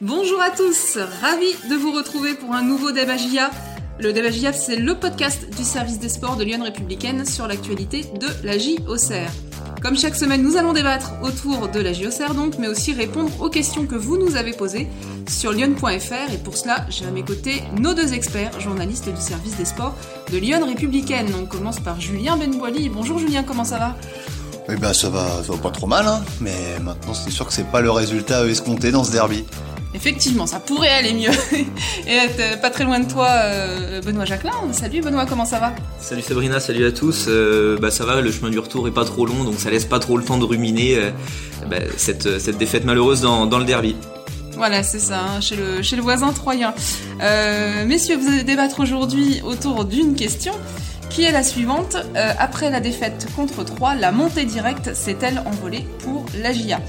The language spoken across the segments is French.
Bonjour à tous, ravi de vous retrouver pour un nouveau Debagia. Le Debagia, c'est le podcast du service des sports de Lyon Républicaine sur l'actualité de la JOCR. Comme chaque semaine, nous allons débattre autour de la JOCR donc, mais aussi répondre aux questions que vous nous avez posées sur lyon.fr. Et pour cela, j'ai à mes côtés nos deux experts, journalistes du service des sports de Lyon Républicaine. On commence par Julien Benboili. Bonjour Julien, comment ça va? Eh ça va, ça va pas trop mal, hein. mais maintenant c'est sûr que c'est pas le résultat escompté dans ce derby. Effectivement, ça pourrait aller mieux. Et euh, pas très loin de toi, euh, Benoît Jacquelin. Salut Benoît, comment ça va? Salut Sabrina, salut à tous. Euh, bah ça va, le chemin du retour est pas trop long, donc ça laisse pas trop le temps de ruminer bah, cette, cette, défaite malheureuse dans, dans le derby. Voilà, c'est ça, hein, chez, le, chez le voisin troyen. messieurs, vous allez débattre aujourd'hui autour d'une question qui est la suivante. après la défaite contre 3, la montée directe s'est-elle envolée pour la GIA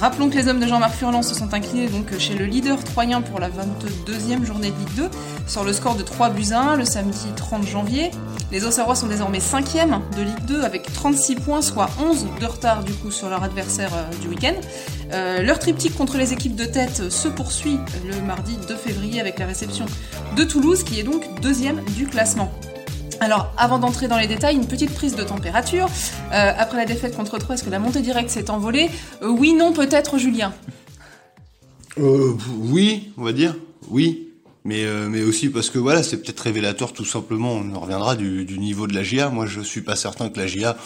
Rappelons que les hommes de Jean-Marc Furlan se sont inclinés donc chez le leader troyen pour la 22e journée de Ligue 2 sur le score de 3 buts 1 le samedi 30 janvier. Les Auxerrois sont désormais 5e de Ligue 2 avec 36 points, soit 11 de retard du coup sur leur adversaire euh, du week-end. Euh, leur triptyque contre les équipes de tête se poursuit le mardi 2 février avec la réception de Toulouse qui est donc deuxième du classement. Alors, avant d'entrer dans les détails, une petite prise de température. Euh, après la défaite contre 3, est-ce que la montée directe s'est envolée? Euh, Oui, non, peut-être, Julien euh, Oui, on va dire. Oui. Mais, mais aussi parce que voilà, c'est peut-être révélateur tout simplement, on reviendra du, du, niveau de la GIA. Moi, je suis pas certain que la GIA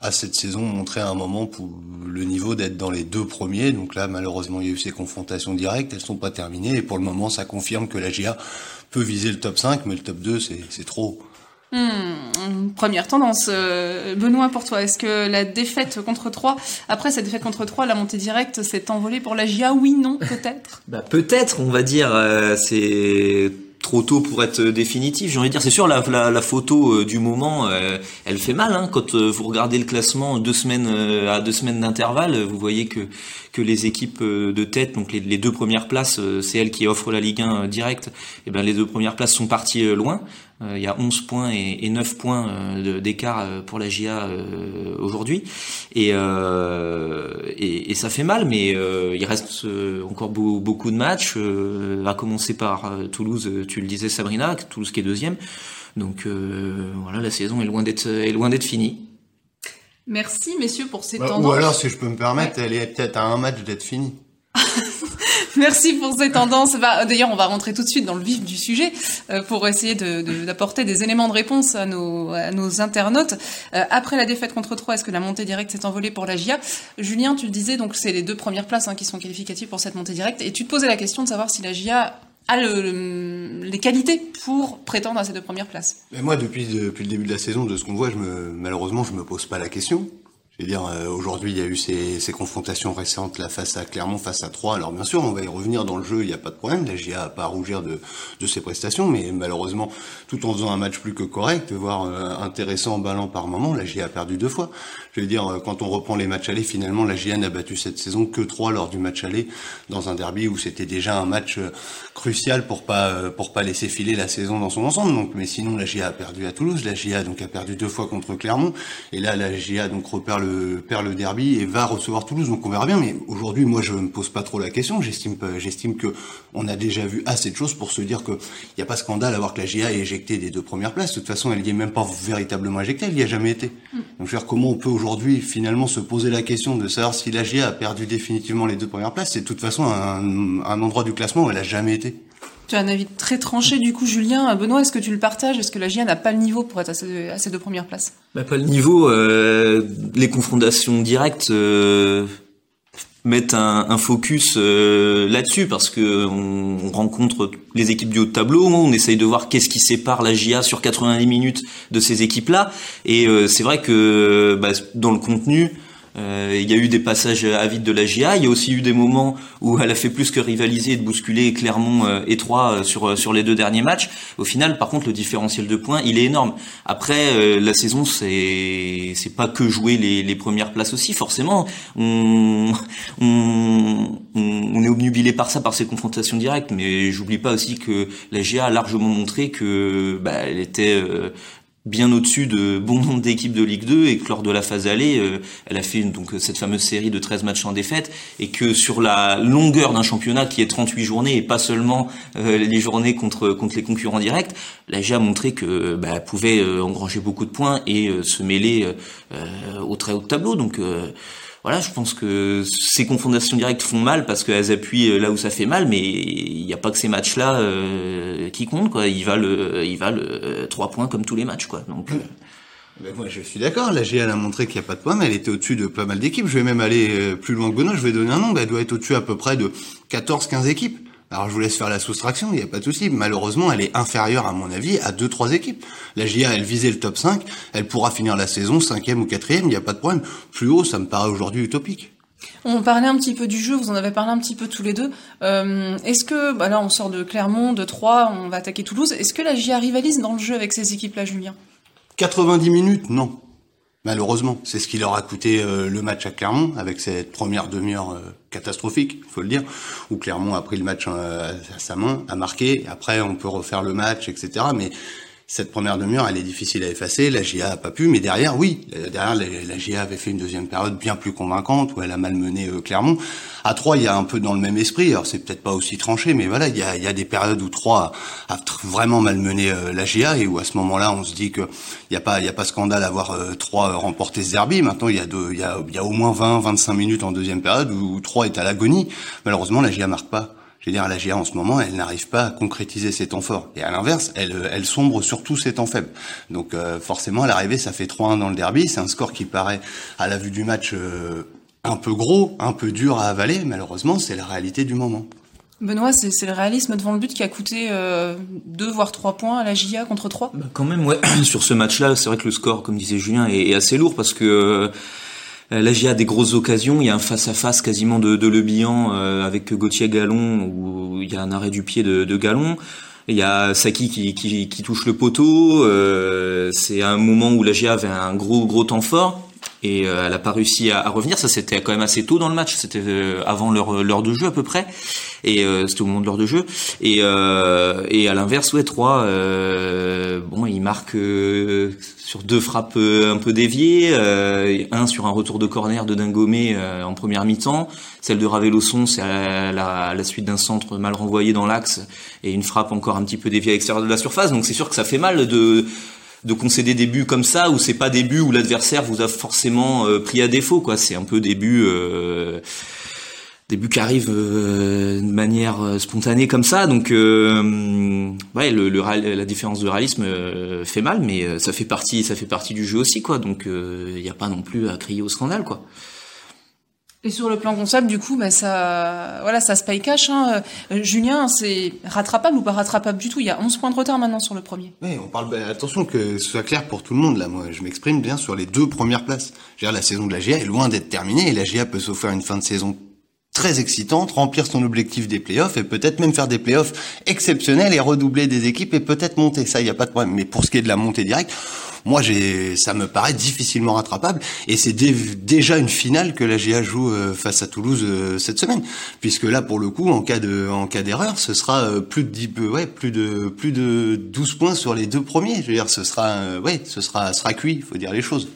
a cette saison montré à un moment pour le niveau d'être dans les deux premiers. Donc là, malheureusement, il y a eu ces confrontations directes, elles sont pas terminées. Et pour le moment, ça confirme que la GIA peut viser le top 5, mais le top 2, c'est trop. Hmm, première tendance. Euh, Benoît, pour toi, est-ce que la défaite contre 3, après cette défaite contre 3, la montée directe s'est envolée pour la GIA Oui, non, peut-être? Bah, Peut-être, on va dire. Euh, c'est trop tôt pour être définitif. J'ai envie de dire, c'est sûr, la, photo euh, du moment, elle fait mal. Hein, quand vous regardez le classement deux semaines à deux semaines d'intervalle, vous voyez que que les équipes de tête, donc les, les deux premières places, c'est elles qui offrent la Ligue 1 directe. Et eh ben les deux premières places sont parties loin. Euh, il y a 11 points et, et 9 points euh, d'écart euh, pour la GIA aujourd'hui. Et, et, et, ça fait mal, mais il reste encore beaucoup de matchs, à commencer par Toulouse, tu le disais Sabrina, Toulouse qui est deuxième. Donc voilà, la saison est loin d'être est loin d'être finie. Merci messieurs pour ces bah, Ou alors, si je peux me permettre, elle est peut-être à un match d'être finie. Merci pour ces tendances. Bah, d'ailleurs, on va rentrer tout de suite dans le vif du sujet euh, pour essayer d'apporter de, des éléments de réponse à nos, à nos internautes. Euh, après la défaite contre 3, est-ce que la montée directe s'est envolée pour la GIA Julien, tu le disais, donc c'est les deux premières places hein, qui sont qualificatives pour cette montée directe. Et tu te posais la question de savoir si la GIA a le, les qualités pour prétendre à ces deux premières places. Mais moi, depuis, depuis le début de la saison, de ce qu'on voit, je me, malheureusement, je me pose pas la question. Je veux dire, euh, aujourd'hui, il y a eu ces, ces, confrontations récentes là face à Clermont, face à Troyes. Alors bien sûr, on va y revenir dans le jeu, il n'y a pas de problème. La GIA n'a pas à rougir de, de ses prestations, mais malheureusement, tout en faisant un match plus que correct, voire euh, intéressant, emballant par moment, la GIA a perdu deux fois. Je veux dire, euh, quand on reprend les matchs allés, finalement, la GIA n'a battu cette saison que trois lors du match aller dans un derby où c'était déjà un match crucial pour pas pour pas laisser filer la saison dans son ensemble. Donc, mais sinon, la GIA a perdu à Toulouse, la GIA donc a perdu deux fois contre Clermont, et là, la GIA donc repère le perd le derby et va recevoir Toulouse. Donc on verra bien. Mais aujourd'hui, moi, je me pose pas trop la question. J'estime, j'estime que on a déjà vu assez de choses pour se dire qu'il n'y a pas scandale à voir que la GIA est éjectée des deux premières places. De toute façon, elle n'y est même pas véritablement éjectée. Elle n'y a jamais été. Mm. Donc, je veux dire, comment on peut aujourd'hui finalement se poser la question de savoir si la GIA a perdu définitivement les deux premières places? C'est de toute façon un, un endroit du classement où elle a jamais été. Tu as un avis très tranché du coup, Julien. Benoît, est-ce que tu le partages? Est-ce que la GIA n'a pas le niveau pour être à ces, deux premières places? Bah, Pas le niveau. Euh, les confrontations directes euh, mettent un, focus euh, là-dessus parce que on, rencontre les équipes du haut de tableau, on essaye de voir qu'est-ce qui sépare la GIA sur 90 minutes de ces équipes-là. Et euh, c'est vrai que bah, dans le contenu, euh, il y a eu des passages à vide de la GIA. Il y a aussi eu des moments où elle a fait plus que rivaliser et de bousculer Clermont euh, et Troyes euh, sur sur les deux derniers matchs. Au final, par contre, le différentiel de points, il est énorme. Après, la saison, c'est c'est pas que jouer les, les premières places aussi. Forcément, on, on, on est obnubilé par ça, par ces confrontations directes. Mais j'oublie pas aussi que la GIA a largement montré que bah, elle était bien au-dessus de bon nombre d'équipes de Ligue 2 et que lors de la phase allée, euh, elle a fait donc cette fameuse série de 13 matchs en défaite et que sur la longueur d'un championnat qui est 38 journées et pas seulement euh, les journées contre contre les concurrents directs, la GIA a montré que bah, pouvait euh, engranger beaucoup de points et se mêler au très haut tableau. Donc voilà, je pense que ces confrontations directes font mal parce qu'elles appuient là où ça fait mal, mais il n'y a pas que ces matchs-là euh, qui comptent. Quoi. Ils valent, ils valent euh, trois points comme tous les matchs. Quoi. Donc, euh, ben moi, je suis d'accord. La GL a montré qu'il n'y a pas de points, mais elle était au-dessus de pas mal d'équipes. Je vais même aller plus loin que Benoît. Je vais donner un nombre. Elle doit être au-dessus à peu près de 14-15 équipes. Alors je vous laisse faire la soustraction, il n'y a pas de souci. Malheureusement, elle est inférieure à mon avis à deux trois équipes. La GIA, elle visait le top 5, elle pourra finir la saison cinquième ou quatrième, il n'y a pas de problème. Plus haut, ça me paraît aujourd'hui utopique. On parlait un petit peu du jeu, vous en avez parlé un petit peu tous les deux. Euh, est-ce que, bah là on sort de Clermont, de Troyes, on va attaquer Toulouse. Est-ce que la GIA rivalise dans le jeu avec ces équipes-là, Julien? 90 minutes, non. Malheureusement, c'est ce qui leur a coûté euh, le match à Clermont avec cette première demi-heure euh, catastrophique, il faut le dire, où Clermont a pris le match euh, à sa main, a marqué. Après, on peut refaire le match, etc. Mais cette première demi-heure, elle est difficile à effacer. La GIA a pas pu, mais derrière, oui. Derrière, la, GIA avait fait une deuxième période bien plus convaincante où elle a malmené euh, Clermont. À Troyes, il y a un peu dans le même esprit. Alors, c'est peut-être pas aussi tranché, mais voilà, il y a, il y a des périodes où Troyes a, vraiment malmené euh, la GIA et où à ce moment-là, on se dit que il y a pas, il y a pas scandale à avoir euh, remporter ce derby. Maintenant, il y a deux, il y a, au moins 20, 25 minutes en deuxième période où Troyes est à l'agonie. Malheureusement, la GIA marque pas. Je veux dire, la GA en ce moment, elle n'arrive pas à concrétiser ses temps forts. Et à l'inverse, elle, elle sombre surtout ses temps faibles. Donc euh, forcément, à l'arrivée, ça fait 3-1 dans le derby. C'est un score qui paraît, à la vue du match, euh, un peu gros, un peu dur à avaler. Malheureusement, c'est la réalité du moment. Benoît, c'est le réalisme devant le but qui a coûté euh, 2 voire 3 points à la GIA contre 3 bah, Quand même, ouais. Sur ce match-là, c'est vrai que le score, comme disait Julien, est, est assez lourd parce que... Euh, euh, la GIA a des grosses occasions. Il y a un face-à-face quasiment de, de Le Bihan euh, avec Gauthier Gallon où il y a un arrêt du pied de, de Gallon. Il y a Saki qui, qui, qui touche le poteau. Euh, c'est un moment où la GIA avait un gros gros temps fort et elle a pas réussi à, revenir. Ça c'était quand même assez tôt dans le match. C'était avant l'heure l'heure de jeu à peu près. Et c'était au moment de l'heure de jeu. Et, et à l'inverse, ouais, 3 bon, il marque sur deux frappes euh, un peu déviées, euh, un sur un retour de corner de Dingomé euh, en première mi-temps, celle de Ravelosson c'est à la, suite d'un centre mal renvoyé dans l'axe et une frappe encore un petit peu déviée à l'extérieur de la surface. Donc c'est sûr que ça fait mal de de concéder des buts comme ça où c'est pas des buts où l'adversaire vous a forcément pris à défaut quoi. C'est un peu des buts des buts qui arrivent euh, de manière euh, spontanée comme ça. Donc, euh, ouais, le, la différence de réalisme fait mal, mais ça fait partie, ça fait partie du jeu aussi, quoi. Donc, il n'y a pas non plus à crier au scandale, quoi. Et sur le plan comptable, du coup, bah, ça, voilà, ça se paye cash. Hein. Julien, c'est rattrapable ou pas rattrapable du tout? Il y a 11 points de retard maintenant sur le premier. Oui, on parle. Bah, attention que ce soit clair pour tout le monde là. Moi, je m'exprime bien sur les deux premières places. La saison de la GA est loin d'être terminée et la GA peut s'offrir une fin de saison très excitante, remplir son objectif des playoffs et peut-être même faire des playoffs exceptionnels et redoubler des équipes et peut-être monter. Ça, il n'y a pas de problème. Mais pour ce qui est de la montée directe, moi, j'ai, ça me paraît difficilement rattrapable et c'est déjà une finale que la GA joue euh, face à Toulouse euh, cette semaine, puisque là, pour le coup, en cas de, en cas d'erreur, ce sera euh, plus de 10, ouais, plus de, plus de 12 points sur les deux premiers. Je veux dire, ce sera, ouais, ce sera, sera cuit. Il faut dire les choses.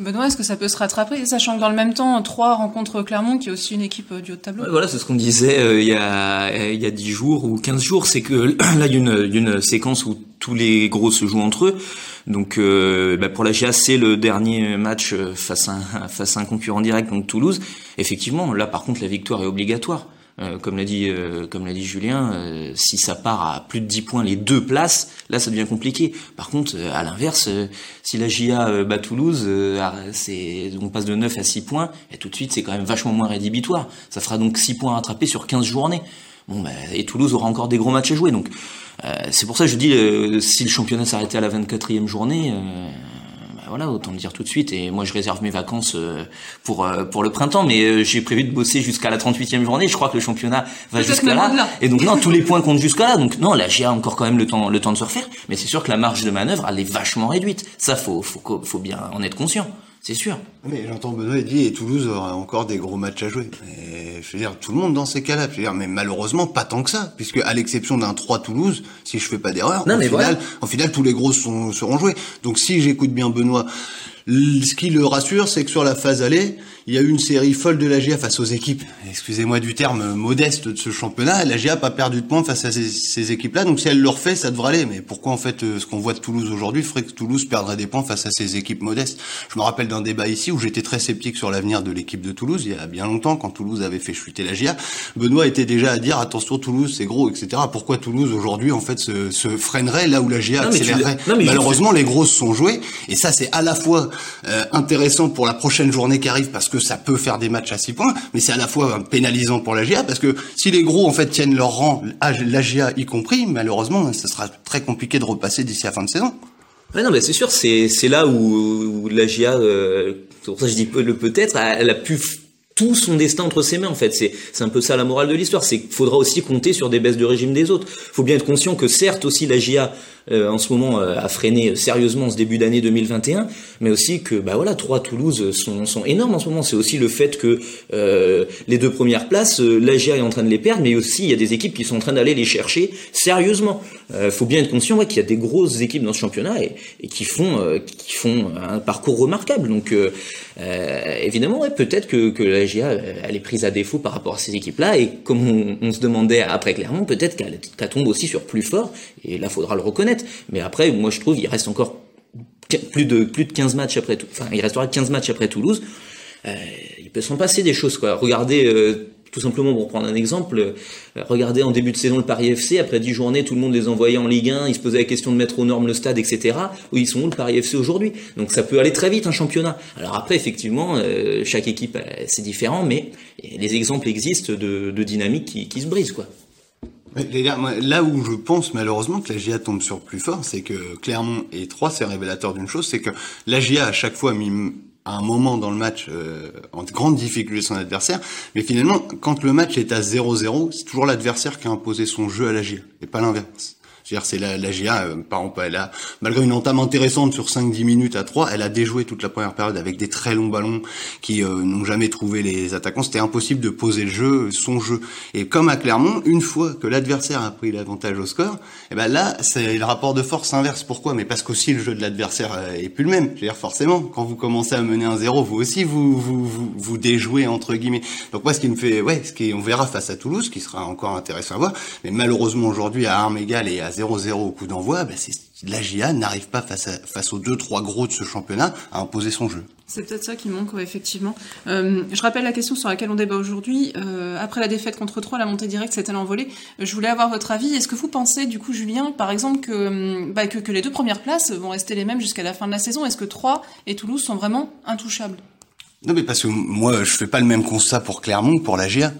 Benoît, est-ce que ça peut se rattraper, sachant que dans le même temps, trois rencontres Clermont, qui est aussi une équipe du haut de tableau? Voilà, c'est ce qu'on disait euh, il y a il y a 10 jours ou 15 jours, c'est que là, il y a une, une séquence où tous les gros se jouent entre eux. Donc euh, bah pour la GA, c'est le dernier match face à, un, face à un concurrent direct, donc Toulouse. Effectivement, là par contre, la victoire est obligatoire. Euh, comme l'a dit, euh, comme l'a dit Julien, euh, si ça part à plus de 10 points les deux places, là ça devient compliqué. Par contre, à l'inverse, si la GIA bat Toulouse, on passe de 9 à 6 points, et tout de suite c'est quand même vachement moins rédhibitoire. Ça fera donc 6 points rattrapés sur 15 journées. Bon, bah, et Toulouse aura encore des gros matchs à jouer. Donc c'est pour ça que je dis, si le championnat s'arrêtait à la 24e journée voilà, autant le dire tout de suite. Et moi, je réserve mes vacances euh, pour euh, pour le printemps, mais euh, j'ai prévu de bosser jusqu'à la 38e journée. Je crois que le championnat va jusqu'à là. Et donc non, tous les points comptent jusqu'à là. Donc non, là, j'ai encore quand même le temps le temps de se refaire. Mais c'est sûr que la marge de manœuvre, elle est vachement réduite. Ça, faut faut faut bien en être conscient. c'est sûr. Mais j'entends Benoît dire et Toulouse aura encore des gros matchs à jouer. Et, je veux dire, tout le monde dans ces cas-là. Je veux dire, mais malheureusement, pas tant que ça, puisque à l'exception d'un 3 Toulouse, si je fais pas d'erreur, en, final, en final, tous les gros sont, seront joués. Donc si j'écoute bien Benoît, ce qui le rassure, c'est que sur la phase allée, il y a eu une série folle de la GIA face aux équipes, excusez-moi du terme, modeste de ce championnat. La GIA n'a pas perdu de points face à ces, équipes-là, donc si elle le refait, ça devrait aller. Mais pourquoi en fait euh, ce qu'on voit de Toulouse aujourd'hui ferait que Toulouse perdrait des points face à ces équipes modestes? Je me rappelle d'un débat ici où j'étais très sceptique sur l'avenir de l'équipe de Toulouse, il y a bien longtemps, quand Toulouse avait fait chuter la GIA. Benoît était déjà à dire attention Toulouse c'est gros, etc. Pourquoi Toulouse aujourd'hui en fait se, se, freinerait là où la GIA accélérerait? Malheureusement les grosses sont jouées, et ça c'est à la fois euh, intéressant pour la prochaine journée qui arrive parce que ça peut faire des matchs à 6 points, mais c'est à la fois pénalisant pour la GIA parce que si les gros en fait tiennent leur rang, la GIA y compris, malheureusement, ce sera très compliqué de repasser d'ici à la fin de saison. Ouais, non, mais c'est sûr, c'est là où, la GIA, euh, pour ça je dis le peut-être, elle a pu tout son destin entre ses mains en fait. C'est un peu ça la morale de l'histoire. C'est qu'il faudra aussi compter sur des baisses de régime des autres. Faut bien être conscient que certes aussi la GIA euh, en ce moment euh, a freiné sérieusement ce début d'année 2021, mais aussi que bah voilà, trois Toulouse sont, sont énormes en ce moment. C'est aussi le fait que euh, les deux premières places, euh, l'AGA est en train de les perdre, mais aussi il y a des équipes qui sont en train d'aller les chercher sérieusement. Il faut bien être conscient ouais, qu'il y a des grosses équipes dans ce championnat et, qui font qui font un parcours remarquable. Donc évidemment, ouais, peut-être que, que l'AGA elle est prise à défaut par rapport à ces équipes-là, et comme on, se demandait après clairement, peut-être qu'elle tombe aussi sur plus fort, et là faudra le reconnaître. Mais après, moi je trouve, il reste encore plus de plus de 15 matchs après. Enfin, il restera 15 matchs après Toulouse. Euh, il peut s'en passer des choses quoi. Regardez euh, tout simplement pour prendre un exemple, euh, regardez en début de saison le Paris FC, après 10 journées, tout le monde les envoyait en Ligue 1, ils se posaient la question de mettre aux normes le stade, etc. Où ils sont où le Paris FC aujourd'hui? Donc ça peut aller très vite un championnat. Alors après, effectivement, chaque équipe c'est différent, mais les exemples existent de, de dynamique qui, qui se brisent quoi. Là où je pense malheureusement que la GIA tombe sur plus fort, c'est que Clermont et 3, c'est révélateur d'une chose, c'est que la GIA à chaque fois mis à un moment dans le match euh, en grande difficulté son adversaire, mais finalement, quand le match est à 0-0, c'est toujours l'adversaire qui a imposé son jeu à la GIA, et pas l'inverse c'est la, la GA, euh, par exemple, elle a, malgré une entame intéressante sur 5-10 minutes à 3, elle a déjoué toute la première période avec des très longs ballons qui euh, n'ont jamais trouvé les attaquants. C'était impossible de poser le jeu, son jeu. Et comme à Clermont, une fois que l'adversaire a pris l'avantage au score, et eh ben là, c'est le rapport de force inverse. Pourquoi? Mais parce qu'aussi le jeu de l'adversaire euh, est plus le même. Je veux dire, forcément, quand vous commencez à mener un zéro, vous aussi vous vous, vous vous déjouez entre guillemets. Donc moi, ce qui me fait, ouais, ce qui on verra face à Toulouse, qui sera encore intéressant à voir. Mais malheureusement aujourd'hui, à armes égales et à 0-0 au coup d'envoi, bah, la GIA n'arrive pas face, face aux deux trois gros de ce championnat à imposer son jeu. C'est peut-être ça qui manque, effectivement. Euh, je rappelle la question sur laquelle on débat aujourd'hui. Euh, après la défaite contre 3, la montée directe s'est-elle envolée? Je voulais avoir votre avis. Est-ce que vous pensez, du coup, Julien, par exemple, que, bah, que, que, les deux premières places vont rester les mêmes jusqu'à la fin de la saison? Est-ce que 3 et Toulouse sont vraiment intouchables? Non, mais parce que moi, je fais pas le même constat pour Clermont que pour la GIA.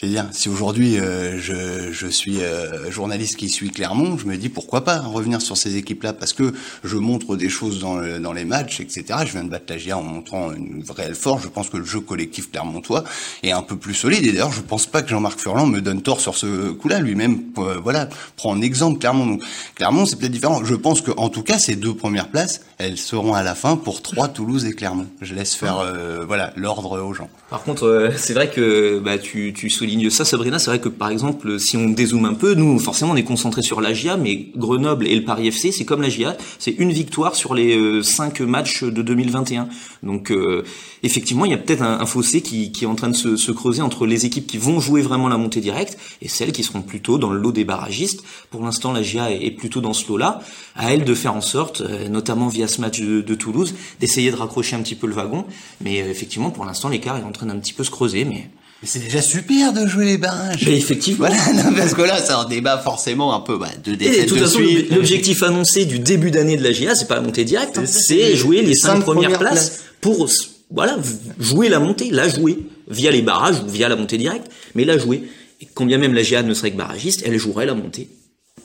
Je veux dire, si aujourd'hui euh, je, je, suis euh, journaliste qui suit Clermont, je me dis pourquoi pas revenir sur ces équipes-là parce que je montre des choses dans, dans les matchs, etc. Je viens de battre la GIA en montrant une vraie force. Je pense que le jeu collectif clermontois est un peu plus solide. Et d'ailleurs, je pense pas que Jean-Marc Furlan me donne tort sur ce coup-là. Lui-même, euh, voilà, prend en exemple Clermont. Donc, Clermont, c'est peut-être différent. Je pense que, en tout cas, ces deux premières places, elles seront à la fin pour trois Toulouse et Clermont. Je laisse faire, voilà, l'ordre aux gens. Par contre, c'est vrai que bah, tu, tu soulignes souligne ça, Sabrina. C'est vrai que par exemple, si on dézoome un peu, nous forcément on est concentré sur la GIA, mais Grenoble et le Paris FC, c'est comme la GIA, c'est une victoire sur les euh, cinq matchs de 2021. Donc euh, effectivement, il y a peut-être un, fossé qui, est en train de se, creuser entre les équipes qui vont jouer vraiment la montée directe et celles qui seront plutôt dans le lot des barragistes. Pour l'instant, la GIA est, plutôt dans ce lot-là. À elle de faire en sorte, euh, notamment via ce match de, de Toulouse, d'essayer de raccrocher un petit peu le wagon. Mais effectivement, pour l'instant, l'écart est en train d'un petit peu se creuser, mais mais c'est déjà super de jouer les barrages. Mais effectivement. Voilà, parce que là, c'est un débat forcément un peu bah, de défaite de, L'objectif annoncé du début d'année de la GA, c'est pas la montée directe, c'est jouer les, cinq, premières, places, pour voilà jouer la montée, la jouer via les barrages ou via la montée directe, mais la jouer. Et combien même la GA ne serait que barragiste, elle jouerait la montée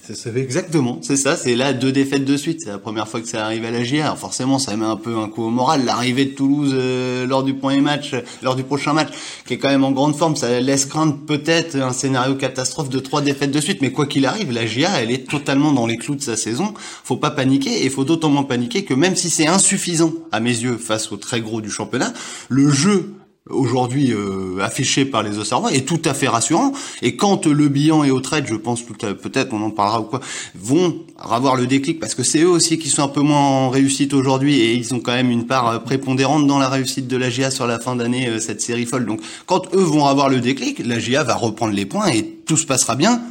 C'est exactement, c'est ça, c'est là deux défaites de suite, c'est la première fois que ça arrive à la GIA. Forcément, ça met un peu un coup au moral. L'arrivée de Toulouse euh, lors du premier match, lors du prochain match, qui est quand même en grande forme, ça laisse craindre peut-être un scénario catastrophe de trois défaites de suite. Mais quoi qu'il arrive, la GIA, elle est totalement dans les clous de sa saison. Faut pas paniquer et faut d'autant moins paniquer que même si c'est insuffisant à mes yeux face au très gros du championnat, le jeu aujourd'hui euh, affiché par les Auxerrois est tout à fait rassurant. Et quand le bilan et Autrette, je pense peut-être on en parlera ou quoi, vont avoir le déclic parce que c'est eux aussi qui sont un peu moins en réussite aujourd'hui et ils ont quand même une part euh, prépondérante dans la réussite de la GIA sur la fin d'année euh, cette série folle. Donc quand eux vont avoir le déclic, la GIA va reprendre les points et tout se passera bien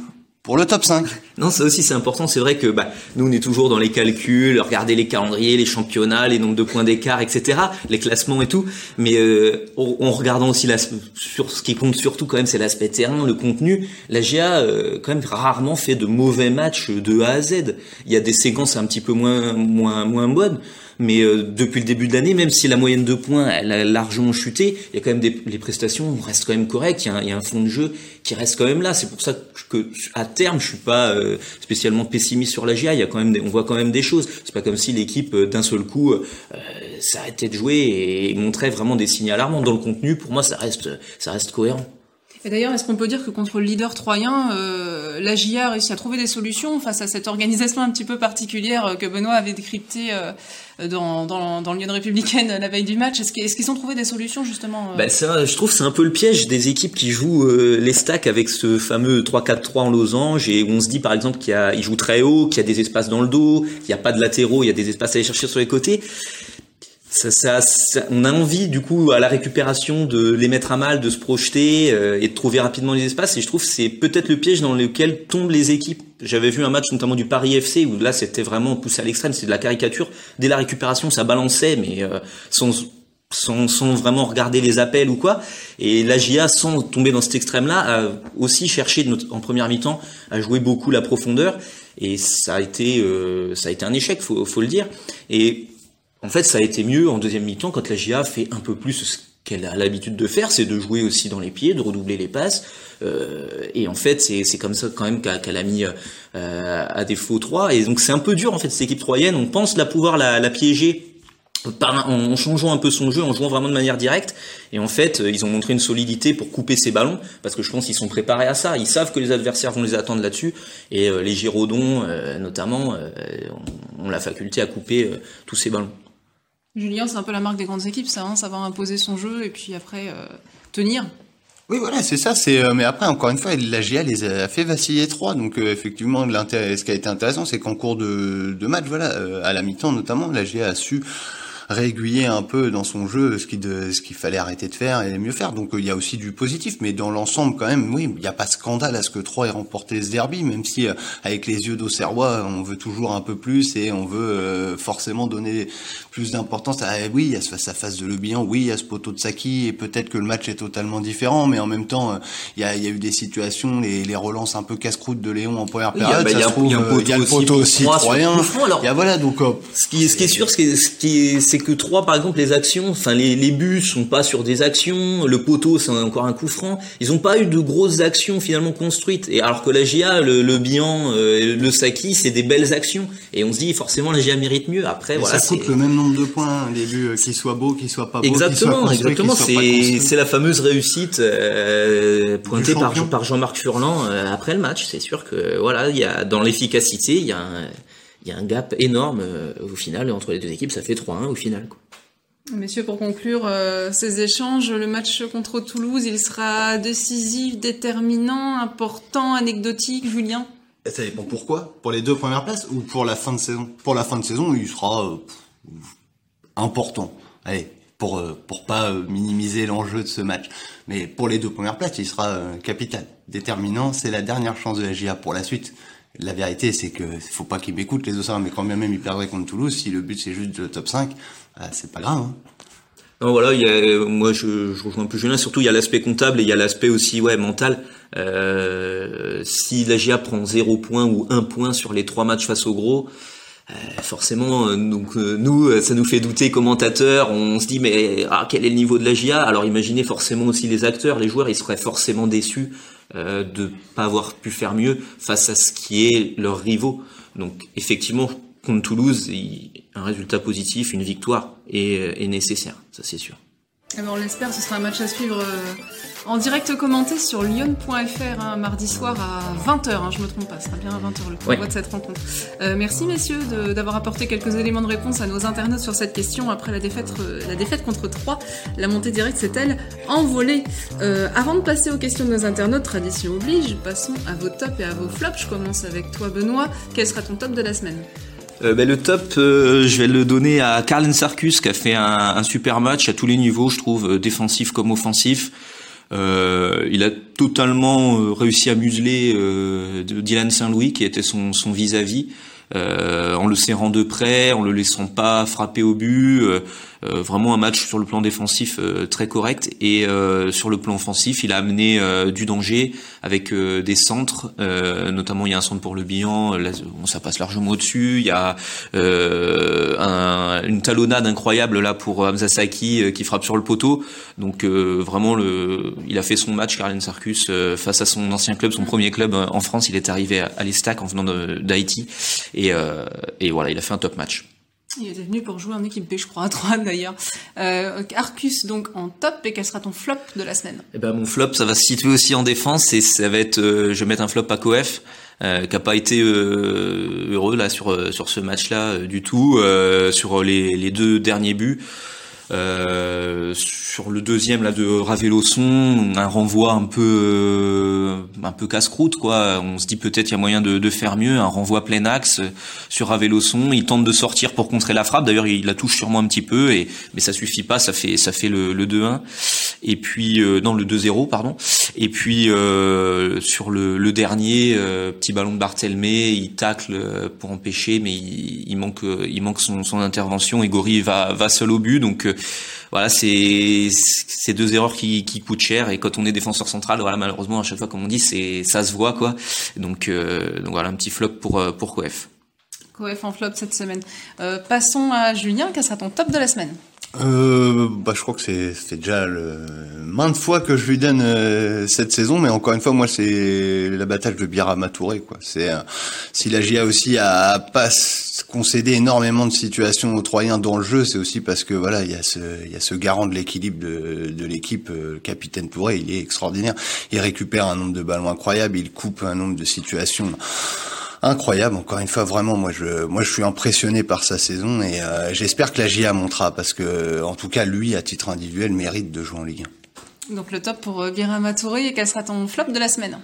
pour le top 5. Non, ça aussi c'est important. C'est vrai que bah, nous on est toujours dans les calculs, regarder les calendriers, les championnats, les nombres de points d'écart, etc., les classements et tout. Mais euh, en regardant aussi la, sur ce qui compte surtout quand même, c'est l'aspect terrain, le contenu. La GA euh, quand même rarement fait de mauvais matchs de A à Z. Il y a des séquences un petit peu moins moins moins bonnes. Mais euh, depuis le début de l'année, même si la moyenne de points elle a largement chuté, il y a quand même des les prestations restent quand même correctes. Il y, a un, il y a un fond de jeu qui reste quand même là. C'est pour ça que à terme, je suis pas euh, spécialement pessimiste sur la GIA. Il y a quand même, des, on voit quand même des choses. C'est pas comme si l'équipe euh, d'un seul coup s'arrêtait de jouer et montrait vraiment des signes alarmants. Dans le contenu, pour moi, ça reste, ça reste cohérent. Et d'ailleurs, est-ce qu'on peut dire que contre le leader troyen, euh, la GIA a réussi à trouver des solutions face à cette organisation un petit peu particulière que Benoît avait décryptée euh, dans, dans, dans l'Union la veille du match. Est-ce qu'ils ont trouvé des solutions justement euh... ben ça, Je trouve c'est un peu le piège des équipes qui jouent euh, les stacks avec ce fameux 3-4-3 en losange et où on se dit par exemple qu'il joue très haut, qu'il y a des espaces dans le dos, qu'il n'y a pas de latéraux, il y a des espaces à aller chercher sur les côtés ça, ça, on a envie du coup à la récupération de les mettre à mal, de se projeter euh, et de trouver rapidement les espaces. Et je trouve que c'est peut-être le piège dans lequel tombent les équipes. J'avais vu un match notamment du Paris FC où là c'était vraiment poussé à l'extrême, c'est de la caricature. Dès la récupération, ça balançait, mais euh, sans, sans, sans, vraiment regarder les appels ou quoi. Et la GIA, sans tomber dans cet extrême-là, a aussi cherché en première mi-temps à jouer beaucoup la profondeur. Et ça a été, euh, ça a été un échec, faut, faut le dire. Et en fait, ça a été mieux en deuxième mi-temps quand la GIA fait un peu plus ce qu'elle a l'habitude de faire, c'est de jouer aussi dans les pieds, de redoubler les passes. Euh, et en fait, c'est comme ça quand même qu'elle a mis euh, à défaut 3. Et donc c'est un peu dur en fait cette équipe troyenne. On pense la pouvoir la, piéger par, en, changeant un peu son jeu, en jouant vraiment de manière directe. Et en fait, ils ont montré une solidité pour couper ces ballons, parce que je pense qu'ils sont préparés à ça. Ils savent que les adversaires vont les attendre là-dessus. Et euh, les Giraudons, euh, notamment, euh, ont, ont, la faculté à couper tous ces ballons. Julien, c'est un peu la marque des grandes équipes, ça, hein, savoir imposer son jeu et puis après euh, tenir. Oui, voilà, c'est ça. C'est euh, mais après, encore une fois, la GIA les a fait vaciller trois. Donc euh, effectivement, ce qui a été intéressant, c'est qu'en cours de, de match, voilà, à la mi-temps notamment, la GIA a su réaiguiller un peu dans son jeu ce qu'il ce qu'il fallait arrêter de faire et mieux faire. Donc il y a aussi du positif, mais dans l'ensemble quand même, oui, il n'y a pas scandale à ce que Troyes ait remporté ce derby, même si euh, avec les yeux d'Auxerrois, on veut toujours un peu plus et on veut euh, forcément donner plus d'importance. À, oui, il y a ce face à face de Le Bihan, oui, il y a ce poteau de Saki et peut-être que le match est totalement différent, mais en même temps, euh, il y a, il y a eu des situations, les, les relances un peu casse-croûte de Léon en première période. Il y, a, il y, a le poteau aussi, troyen. Il y a voilà donc. ce qui, ce qui est sûr, ce qui est, ce qui est, c'est que trois, par exemple, les actions, enfin les, les buts sont pas sur des actions, le poteau c'est encore un coup franc. Ils ont pas eu de grosses actions finalement construites. Et alors que la GIA, le, le Bihan, euh, le Saki, c'est des belles actions. Et on se dit forcément la GIA mérite mieux. Après, Et voilà. Ça coûte le même nombre de points, les buts, euh, qu'ils soient beaux, qu'ils soient pas beaux. Exactement, exactement. C'est c'est la fameuse réussite euh, pointée par, par Jean-Marc Furlan euh, après le match. C'est sûr que voilà, il y a dans l'efficacité, il y a un, il y a un gap énorme euh, au final entre les deux équipes. Ça fait 3-1 au final. Quoi. Messieurs, pour conclure euh, ces échanges, le match contre Toulouse, il sera décisif, déterminant, important, anecdotique, Julien? Ça dépend pourquoi Pour les deux premières places ou pour la fin de saison? Pour la fin de saison, il sera euh, important. Allez, pour euh, pour pas minimiser l'enjeu de ce match. Mais pour les deux premières places, il sera euh, capital, déterminant. C'est la dernière chance de la GIA pour la suite. La vérité, c'est que faut pas qu'ils m'écoutent les Ossards, mais quand bien même ils perdraient contre Toulouse, si le but c'est juste le top 5, ah, c'est pas grave. Hein. Voilà, a, moi je, je rejoins peu Julien, surtout il y a l'aspect comptable et il y a l'aspect aussi ouais mental. Euh, si la GIA prend 0 point ou 1 point sur les trois matchs face au gros, euh, forcément, donc euh, nous, ça nous fait douter commentateurs. On se dit mais ah, quel est le niveau de la GIA Alors imaginez forcément aussi les acteurs, les joueurs, ils seraient forcément déçus euh, de pas avoir pu faire mieux face à ce qui est leurs rivaux. Donc effectivement, contre Toulouse, un résultat positif, une victoire est, est nécessaire, ça c'est sûr. Eh ben, on l'espère, ce sera un match à suivre euh, en direct commenté sur lyon.fr hein, mardi soir à 20h, hein, je me trompe pas, ce sera bien à 20h le point de cette rencontre. Euh, merci messieurs d'avoir apporté quelques éléments de réponse à nos internautes sur cette question. Après la défaite, euh, la défaite contre 3, la montée directe s'est-elle envolée? Avant de passer aux questions de nos internautes, tradition oblige, passons à vos tops et à vos flops. Je commence avec toi Benoît. Quel sera ton top de la semaine? Euh, ben, le top, euh, je vais le donner à Carlen Sarkus qui a fait un, un, super match à tous les niveaux, je trouve, euh, défensif comme offensif. Euh, il a totalement réussi à museler Dylan Saint-Louis qui était son vis-à-vis. en le serrant de près, en le laissant pas frapper au but. Euh, vraiment un match sur le plan défensif euh, très correct et euh, sur le plan offensif, il a amené du danger avec des centres, notamment il y a un centre pour le bilan, là, ça passe largement au-dessus. Il y a un, une talonnade incroyable là pour Hamza Saki qui frappe sur le poteau. Donc vraiment, le, il a fait son match, Karlen Sarkus, face à son ancien club, son premier club en France. Il est arrivé à, l'Estac en venant d'Haïti et, et voilà, il a fait un top match. Il était venu pour jouer en équipe B, je crois, à 3 d'ailleurs. Euh, Arcus donc en top, et quel sera ton flop de la semaine? Eh ben mon flop, ça va se situer aussi en défense et ça va être, euh, je vais mettre un flop à Coef. Euh, qui a pas été euh, heureux là sur sur ce match-là du tout, sur les, les deux derniers buts. Euh, sur le deuxième là de Raveloson, un renvoi un peu euh, un peu casse-croûte quoi. On se dit peut-être il y a moyen de, de, faire mieux, un renvoi plein axe sur Raveloson. Il tente de sortir pour contrer la frappe. D'ailleurs, il la touche sûrement un petit peu et mais ça suffit pas. Ça fait ça fait le, le 2-1 et puis euh, non le 2-0 pardon. Et puis euh, sur le, le dernier petit ballon de Barthelmé, il tacle pour empêcher, mais il, il manque il manque son, son intervention et Gori va va seul au but donc voilà, c'est ces deux erreurs qui, qui coûtent cher et quand on est défenseur central, voilà, malheureusement à chaque fois comme on dit, c'est ça se voit quoi. Donc, euh, donc voilà un petit flop pour euh, pour Coef. Coef en flop cette semaine. Euh, passons à Julien, quel sera ton top de la semaine euh, bah, je crois que c'est déjà le maintes fois que je lui donne euh, cette saison, mais encore une fois, moi, c'est la bataille de Birama Touré, quoi. C'est euh, si la GIA aussi a, pas concédé énormément de situations aux Troyens dans le jeu, c'est aussi parce que voilà, il y a ce il y a ce garant de l'équilibre de, de l'équipe, euh, le capitaine Touré, il est extraordinaire. Il récupère un nombre de ballons incroyable, il coupe un nombre de situations incroyable. Encore une fois, vraiment, moi je, moi je suis impressionné par sa saison et euh, j'espère que la GIA montera parce que, en tout cas, lui, à titre individuel, mérite de jouer en Ligue 1. Donc le top pour Birama euh, Touré et quel sera ton flop de la semaine?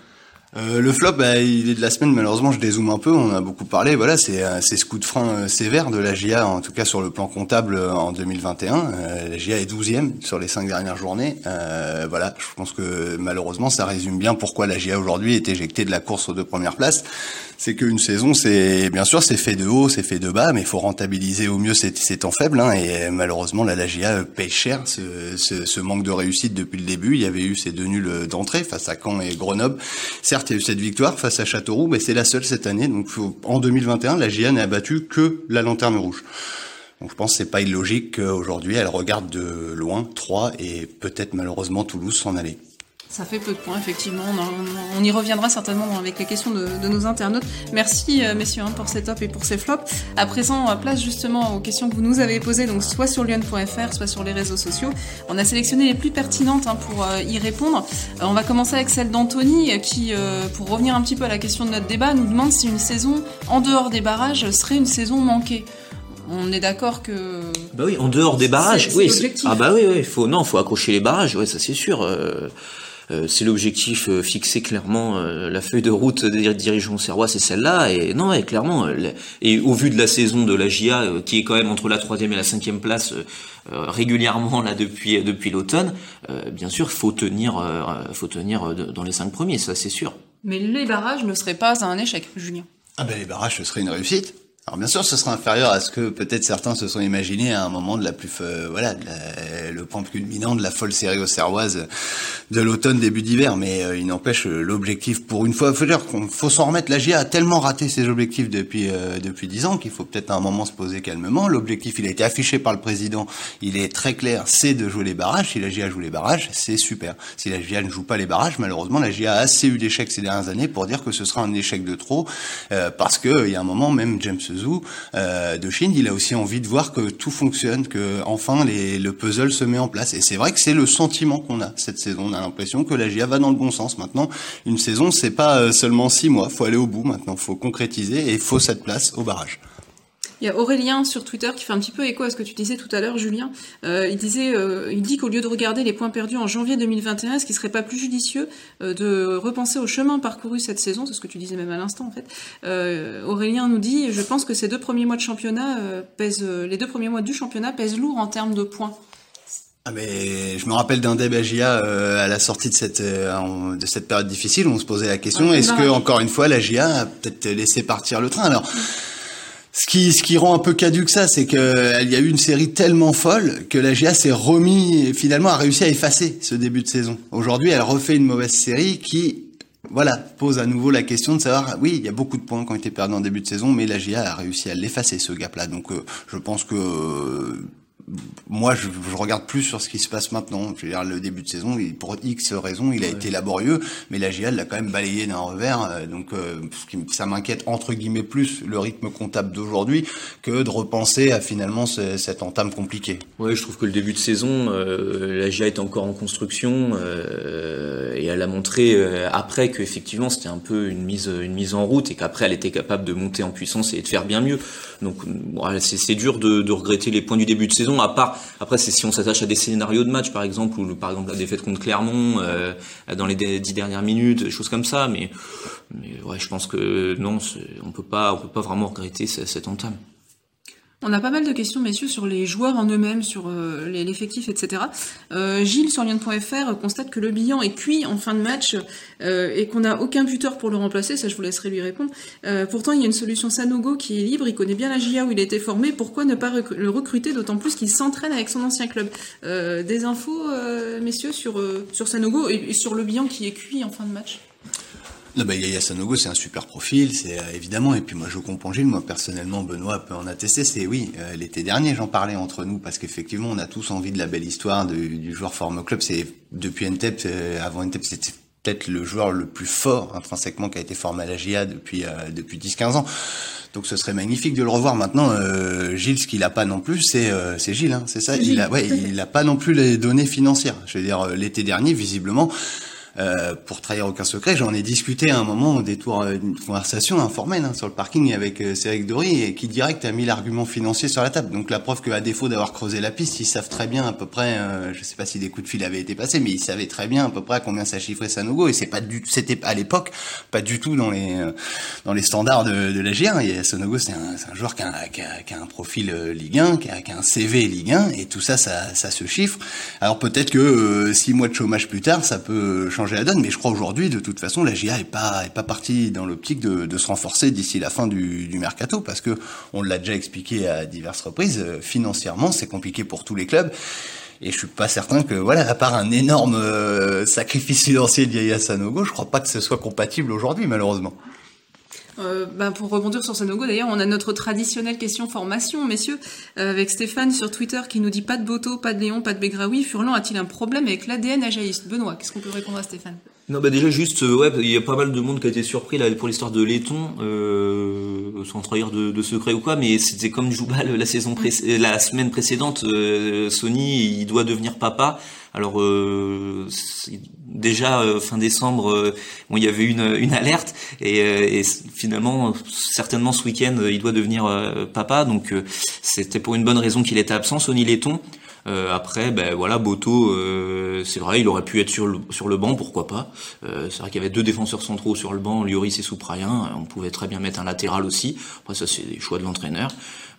Euh, le flop, bah, il est de la semaine. Malheureusement, je dézoome un peu. On a beaucoup parlé. Voilà, c'est euh, c'est ce coup de frein euh, sévère de la GIA, en tout cas sur le plan comptable en 2021. la GIA est 12e sur les cinq dernières journées. voilà, je pense que malheureusement, ça résume bien pourquoi la GIA aujourd'hui est éjectée de la course aux deux premières places. C'est qu'une saison, c'est bien sûr, c'est fait de haut, c'est fait de bas, mais il faut rentabiliser au mieux ces, temps faibles. Hein, et malheureusement, la, la GIA paye cher ce, ce, ce, manque de réussite depuis le début. Il y avait eu ces deux nuls d'entrée face à Caen et Grenoble il y a eu cette victoire face à Châteauroux, mais c'est la seule cette année. Donc en 2021, la GIA n'a abattu que la Lanterne Rouge. Donc je pense que c'est pas illogique qu'aujourd'hui elle regarde de loin Troyes et peut-être malheureusement Toulouse s'en aller. Ça fait peu de points, effectivement. On, y reviendra certainement avec les questions de, nos internautes. Merci, euh, messieurs, hein, pour ces tops et pour ces flops. À présent, place justement aux questions que vous nous avez posées, donc soit sur lyon.fr, soit sur les réseaux sociaux. On a sélectionné les plus pertinentes hein, pour euh, y répondre. Euh, on va commencer avec celle d'Anthony, qui, pour revenir un petit peu à la question de notre débat, nous demande si une saison en dehors des barrages serait une saison manquée on est d'accord que. Bah oui, en dehors des barrages, oui. Ah bah oui, oui, faut non, faut accrocher les barrages, ouais, ça c'est sûr. Euh, c'est l'objectif euh, fixé clairement. Euh, la feuille de route des dirigeants serrois, c'est celle-là. Et non, et clairement. Et au vu de la saison de la GIA, qui est quand même entre la troisième et la cinquième place régulièrement là depuis depuis l'automne, bien sûr, faut tenir, faut tenir dans les cinq premiers, ça c'est sûr. Mais les barrages ne seraient pas un échec, Julien? Ah ben les barrages, ce serait une réussite. Alors bien sûr, ce sera inférieur à ce que peut-être certains se sont imaginés à un moment de la plus, euh, voilà, le point culminant de la folle série auxerroise de l'automne début d'hiver. Mais euh, il n'empêche euh, l'objectif pour une fois, faut dire qu'on faut s'en remettre. La GIA a tellement raté ses objectifs depuis depuis dix ans qu'il faut peut-être à un moment se poser calmement. L'objectif, il a été affiché par le président. Il est très clair, c'est de jouer les barrages. Si la GIA joue les barrages, c'est super. Si la GIA ne joue pas les barrages, malheureusement, la GIA a assez eu d'échecs ces dernières années pour dire que ce sera un échec de trop, parce que il y a un moment même James euh, de Chine, il a aussi envie de voir que tout fonctionne, que enfin les, le puzzle se met en place. Et c'est vrai que c'est le sentiment qu'on a cette saison. On a l'impression que la GIA va dans le bon sens. Maintenant, une saison, c'est pas euh, seulement six mois. Faut aller au bout. Maintenant, faut concrétiser et il faut cette place au barrage. Il y a Aurélien sur Twitter qui fait un petit peu écho à ce que tu disais tout à l'heure, Julien. Euh, il disait, euh, il dit qu'au lieu de regarder les points perdus en janvier 2021, est-ce qu'il serait pas plus judicieux euh, de repenser au chemin parcouru cette saison C'est ce que tu disais même à l'instant, en fait. Aurélien nous dit, je pense que ces deux premiers mois de championnat pèsent, les deux premiers mois du championnat pèsent lourd en termes de points. Ah mais je me rappelle d'un débat GIA à la sortie de cette de cette période difficile où on se posait la question est-ce que encore une fois la GIA a peut-être laissé partir le train alors? Ce qui, ce qui rend un peu caduque ça, c'est qu'il y a eu une série tellement folle que la GA s'est remis, finalement, a réussi à effacer ce début de saison. Aujourd'hui, elle refait une mauvaise série qui, voilà, pose à nouveau la question de savoir, oui, il y a beaucoup de points qui ont été perdus en début de saison, mais la GA a réussi à l'effacer, ce gap-là. Donc, euh, je pense que moi, je, je, regarde plus sur ce qui se passe maintenant. Je veux dire, le début de saison, pour X raisons, il a été laborieux, mais la GIA l'a quand même balayé d'un revers. Euh, donc, euh, ça m'inquiète entre guillemets plus le rythme comptable d'aujourd'hui que de repenser à finalement cette entame compliquée. Oui, je trouve que le début de saison, euh, la GIA est encore en construction et elle a montré après qu'effectivement c'était un peu une mise, une mise en route et qu'après elle était capable de monter en puissance et de faire bien mieux. Donc, c'est dur de, de regretter les points du début de saison à part, après, c'est si on s'attache à des scénarios de match, par exemple, ou par exemple la défaite contre Clermont euh, dans les dix dernières minutes, des choses comme ça. Mais, mais ouais, je pense que non, on peut pas, on peut pas vraiment regretter cette entame. On a pas mal de questions, messieurs, sur les joueurs en eux-mêmes, sur euh, l'effectif, etc. Euh, Gilles sur Lyon.fr constate que le bilan est cuit en fin de match euh, et qu'on n'a aucun buteur pour le remplacer. Ça, je vous laisserai lui répondre. pourtant, il y a une solution Sanogo qui est libre. Il connaît bien la GIA où il a été formé. Pourquoi ne pas le recruter, d'autant plus qu'il s'entraîne avec son ancien club? Des infos, messieurs, sur, sur Sanogo et sur le bilan qui est cuit en fin de match? Non, bah, Yaya Sanogo, c'est un super profil, c'est euh, évidemment. Et puis moi, je comprends Gilles. Moi, personnellement, Benoît peut en attester. C'est oui, euh, l'été dernier, j'en parlais entre nous parce qu'effectivement, on a tous envie de la belle histoire du joueur forme club. C'est depuis NTEP, euh, avant NTEP, c'était peut-être le joueur le plus fort intrinsèquement qui a été formé à la GIA depuis depuis 10-15 ans. Donc ce serait magnifique de le revoir maintenant. Gilles, ce qu'il a pas non plus, c'est c'est Gilles, hein, c'est ça. Il a ouais, il a pas non plus les données financières. Je veux dire, l'été dernier, visiblement. Euh, pour trahir aucun secret, j'en ai discuté à un moment au détour d'une conversation informelle hein, sur le parking avec euh, Cédric Dory et qui direct a mis l'argument financier sur la table. Donc la preuve qu'à défaut d'avoir creusé la piste, ils savent très bien à peu près, euh, je sais pas si des coups de fil avaient été passés, mais ils savaient très bien à peu près à combien ça chiffrait Sanogo et c'est pas du, c'était à l'époque pas du tout dans les euh, dans les standards de, de la G1. Et Sanogo c'est un, un, joueur qui a, qui, a, qui a, un profil Ligue 1, qui a, qui a, un CV Ligue 1 et tout ça, ça, ça se chiffre. Alors peut-être que six mois de chômage plus tard, ça peut la donne, mais je crois aujourd'hui, de toute façon, la GIA est pas pas partie dans l'optique de, de, se renforcer d'ici la fin du, du, mercato, parce que on l'a déjà expliqué à diverses reprises, euh, financièrement, c'est compliqué pour tous les clubs. Et je suis pas certain que, voilà, à part un énorme euh, sacrifice financier de Yaya Sanogo, je crois pas que ce soit compatible aujourd'hui, malheureusement. Euh, ben pour rebondir sur Sanogo, d'ailleurs, on a notre traditionnelle question formation, messieurs, euh, avec Stéphane sur Twitter qui nous dit pas de Boto, pas de Léon, pas de Begraoui. Furlan a-t-il un problème avec l'ADN ajaïste Benoît, qu'est-ce qu'on peut répondre à Stéphane? Non, bah déjà juste, euh, ouais, il y a pas mal de monde qui a été surpris là pour l'histoire de Letton, euh, sans trahir de, de, secret ou quoi, mais c'était comme Joubal la saison la semaine précédente. Sony, il doit devenir papa. Alors euh, déjà euh, fin décembre, euh, bon, il y avait une, une alerte et, et finalement certainement ce week-end il doit devenir papa, donc c'était pour une bonne raison qu'il était absent. Sonny Letton. Après, ben voilà, Boto, c'est vrai, il aurait pu être sur le, sur le banc, pourquoi pas. c'est vrai qu'il y avait deux défenseurs centraux sur le banc, Lloris et Souprayen. On pouvait très bien mettre un latéral aussi. Après, ça c'est des choix de l'entraîneur.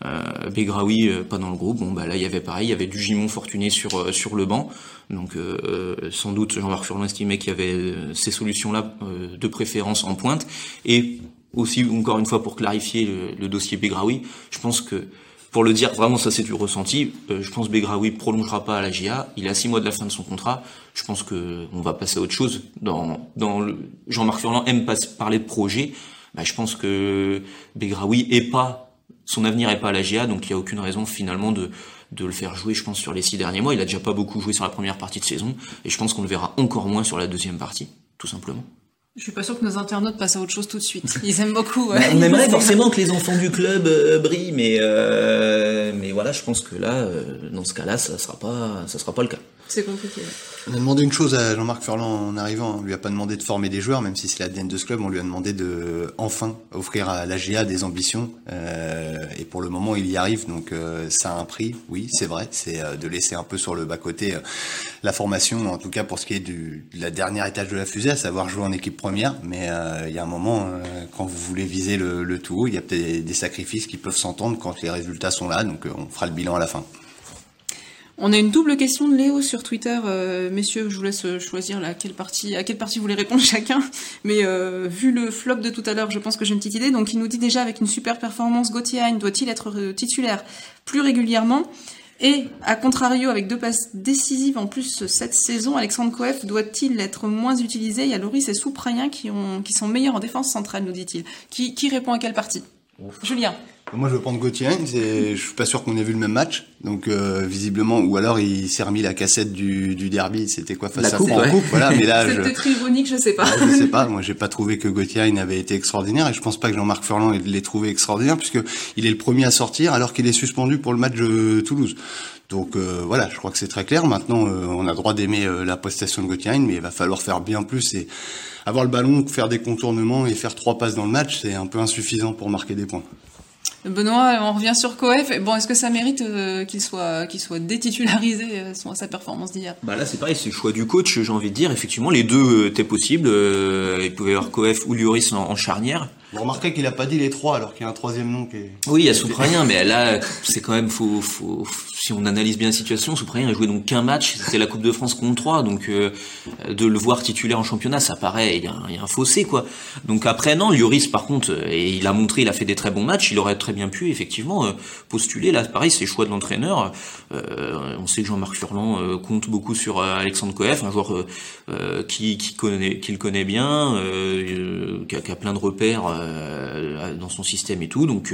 Euh, Begraoui euh, pas dans le groupe. Bon bah là il y avait pareil, il y avait du Gimon Fortuné sur euh, sur le banc. Donc euh, sans doute Jean-Marc Furlan estimait qu'il y avait ces solutions là de préférence en pointe et aussi encore une fois pour clarifier le, dossier Begraoui, je pense que pour le dire vraiment ça c'est du ressenti, euh, je pense Begraoui prolongera pas à la GIA, il est à six mois de la fin de son contrat, je pense que on va passer à autre chose. Dans, dans le Jean-Marc Furlan aime pas parler de projet, bah, je pense que Begraoui est pas son avenir est pas à la GIA, donc il y a aucune raison finalement de de le faire jouer, je pense, sur les six derniers mois. Il a déjà pas beaucoup joué sur la première partie de saison, et je pense qu'on le verra encore moins sur la deuxième partie, tout simplement. Je suis pas sûr que nos internautes passent à autre chose tout de suite. Ils aiment beaucoup. Bah, on aimerait forcément que les enfants du club euh, brillent, mais euh, mais voilà, je pense que là, euh, dans ce cas-là, ça sera pas, ça sera pas le cas. C'est compliqué. On a demandé une chose à Jean-Marc Furlan en arrivant. On lui a pas demandé de former des joueurs, même si c'est l'ADN de ce club. On lui a demandé de enfin offrir à l'AGA des ambitions. Euh, et pour le moment, il y arrive. Donc euh, ça a un prix. Oui, c'est vrai. C'est euh, de laisser un peu sur le bas côté la formation, en tout cas pour ce qui est du de la dernière étage de la fusée, à savoir jouer en équipe première. Mais il y a un moment, quand vous voulez viser le, tout il y a peut-être des sacrifices qui peuvent s'entendre quand les résultats sont là. Donc on fera le bilan à la fin. On a une double question de Léo sur Twitter. Euh, messieurs, je vous laisse choisir à quelle partie, à quelle partie vous voulez répondre chacun. Mais euh, vu le flop de tout à l'heure, je pense que j'ai une petite idée. Donc, il nous dit déjà avec une super performance, Gauthier doit-il être euh, titulaire plus régulièrement? Et à contrario, avec deux passes décisives en plus cette saison, Alexandre Coef doit-il être moins utilisé? Il y a Loris et Souprayen qui, ont, qui sont meilleurs en défense centrale, nous dit-il. Qui, qui répond à quelle partie? Julien moi, je veux prendre Gauthier et je suis pas sûr qu'on ait vu le même match. Donc, euh, visiblement, ou alors il s'est remis la cassette du, du derby. C'était quoi face la à coupe, ouais. coupe Voilà, mais là, je... peut-être ironique, je sais pas. je sais pas. Moi, j'ai pas trouvé que Gauthier avait été extraordinaire et je pense pas que Jean-Marc Furlan l'ait trouvé extraordinaire puisque il est le premier à sortir alors qu'il est suspendu pour le match de Toulouse. Donc euh, voilà, je crois que c'est très clair. Maintenant, euh, on a droit d'aimer la prestation de Gauthier, mais il va falloir faire bien plus et avoir le ballon, faire des contournements et faire trois passes dans le match, c'est un peu insuffisant pour marquer des points. Benoît, on revient sur Coef. Bon, est-ce que ça mérite euh, qu'il soit qu'il soit détitularisé euh, sa performance d'hier? Bah là, c'est pareil, c'est le choix du coach. J'ai envie de dire, effectivement, les deux étaient possibles. Euh, il pouvait y avoir Coef ou Lloris en, charnière. Vous remarquez qu'il a pas dit les trois alors qu'il y a un troisième nom qui est. Oui, il y a Souprayen, mais là, c'est quand même faut, faut, si on analyse bien la situation, Souprayen a joué donc qu'un match, c'était la Coupe de France contre 3, donc euh, de le voir titulaire en championnat, ça paraît, il y, y a un fossé quoi. Donc après non, Lloris par contre, euh, et il a montré, il a fait des très bons matchs, il aurait très bien pu effectivement euh, postuler. Là, pareil, c'est le choix de l'entraîneur. on sait que Jean-Marc Furlan compte beaucoup sur Alexandre Coef, un joueur qui, qui connaît, qui le connaît bien, qui a, qui, a, plein de repères dans son système et tout, donc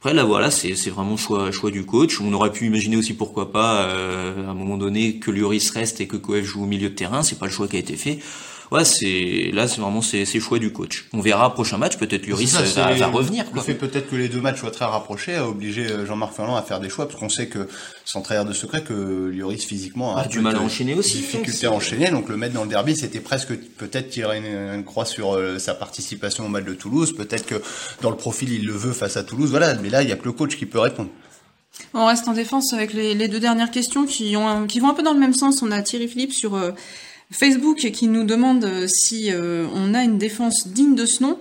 après là voilà, c'est vraiment choix choix du coach. On aurait pu imaginer aussi pourquoi pas euh, à un moment donné que Lloris reste et que Coef joue au milieu de terrain. C'est pas le choix qui a été fait ouais, c'est là, c'est vraiment c'est choix du coach. On verra prochain match, peut-être Lloris va, va, revenir. Quoi. Le fait peut-être que les deux matchs soient très rapprochés a obligé euh, Jean-Marc Ferland à faire des choix, parce qu'on sait que sans trahir de secret que Lloris physiquement a du mal à enchaîner aussi. Difficulté à enchaîner, donc le mettre dans le derby, c'était presque peut-être tirer une, croix sur euh, sa participation au match de Toulouse. Peut-être que dans le profil il le veut face à Toulouse, voilà. Mais là, il y a que le coach qui peut répondre. On reste en défense avec les, les, deux dernières questions qui, ont, qui vont un peu dans le même sens. On a Thierry Philippe sur euh, Facebook qui nous demande euh, si euh, on a une défense digne de ce nom.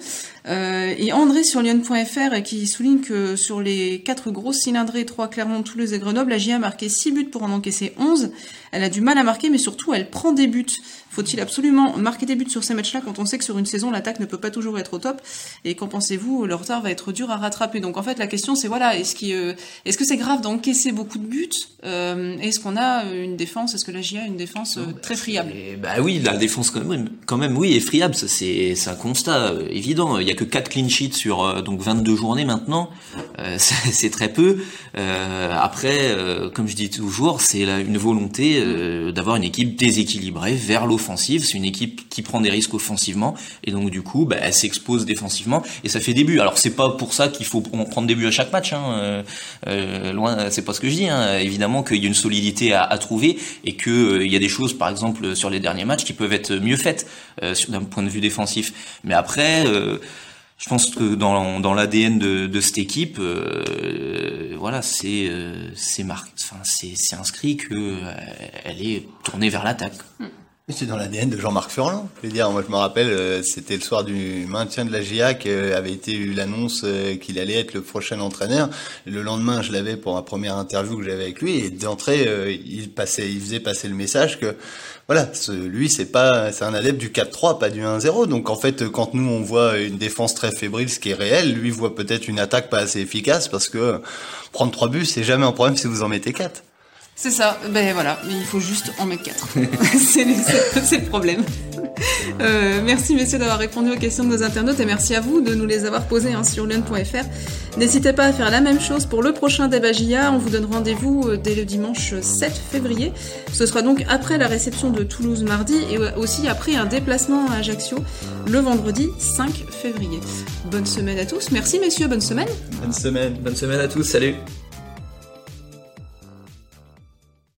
Euh, et André sur Lyon.fr qui souligne que sur les quatre grosses cylindrées, 3 Clermont, Toulouse et Grenoble, la GIA a marqué 6 buts pour en encaisser 11. Elle a du mal à marquer, mais surtout elle prend des buts. Faut-il absolument marquer des buts sur ces matchs-là quand on sait que sur une saison l'attaque ne peut pas toujours être au top? Et qu'en pensez-vous? Le retard va être dur à rattraper. Donc en fait la question c'est voilà, est-ce euh, est-ce que c'est grave d'encaisser beaucoup de buts? Euh, Est-ce qu'on a une défense? Est-ce que la GIA a une défense euh, très friable? Bah oui, la défense quand même, quand même oui est friable. C'est c'est un constat évident. Il y a que 4 clean sheets sur donc 22 journées maintenant. c'est très peu. après, comme je dis toujours, c'est une volonté d'avoir une équipe déséquilibrée vers l'offensive c'est une équipe qui prend des risques offensivement et donc du coup, bah, elle s'expose défensivement et ça fait des buts. Alors c'est pas pour ça qu'il faut prendre des buts à chaque match. Hein. Euh, euh, loin, c'est pas ce que je dis. Hein. Évidemment qu'il y a une solidité à, à trouver et que euh, il y a des choses, par exemple sur les derniers matchs, qui peuvent être mieux faites d'un point de vue défensif. Mais après. Je pense que dans, l'ADN de, de, cette équipe, voilà, c'est c'est enfin inscrit que elle est tournée vers l'attaque. Mm. C'est dans l'ADN de Jean-Marc Furlan. Je veux dire, moi je me rappelle, euh, c'était le soir du maintien de la GIA avait été eu l'annonce euh, qu'il allait être le prochain entraîneur. Le lendemain, je l'avais pour ma première interview que j'avais avec lui et d'entrée, euh, il passait, il faisait passer le message que voilà, lui c'est pas, c'est un adepte du 4-3, pas du 1-0. Donc en fait, quand nous on voit une défense très fébrile, ce qui est réel, lui voit peut-être une attaque pas assez efficace parce que prendre trois buts, c'est jamais un problème si vous en mettez quatre. C'est ça, ben voilà, il faut juste en mettre 4. c'est le problème. Euh, merci messieurs d'avoir répondu aux questions de nos internautes et merci à vous de nous les avoir posées hein, sur lyon.fr. N'hésitez pas à faire la même chose pour le prochain débat. On vous donne rendez-vous euh, dès le dimanche 7 février. Ce sera donc après la réception de Toulouse mardi et aussi après un déplacement à Ajaccio le vendredi 5 février. Bonne semaine à tous. Merci messieurs, bonne semaine. Bonne semaine, bonne semaine à tous. Salut.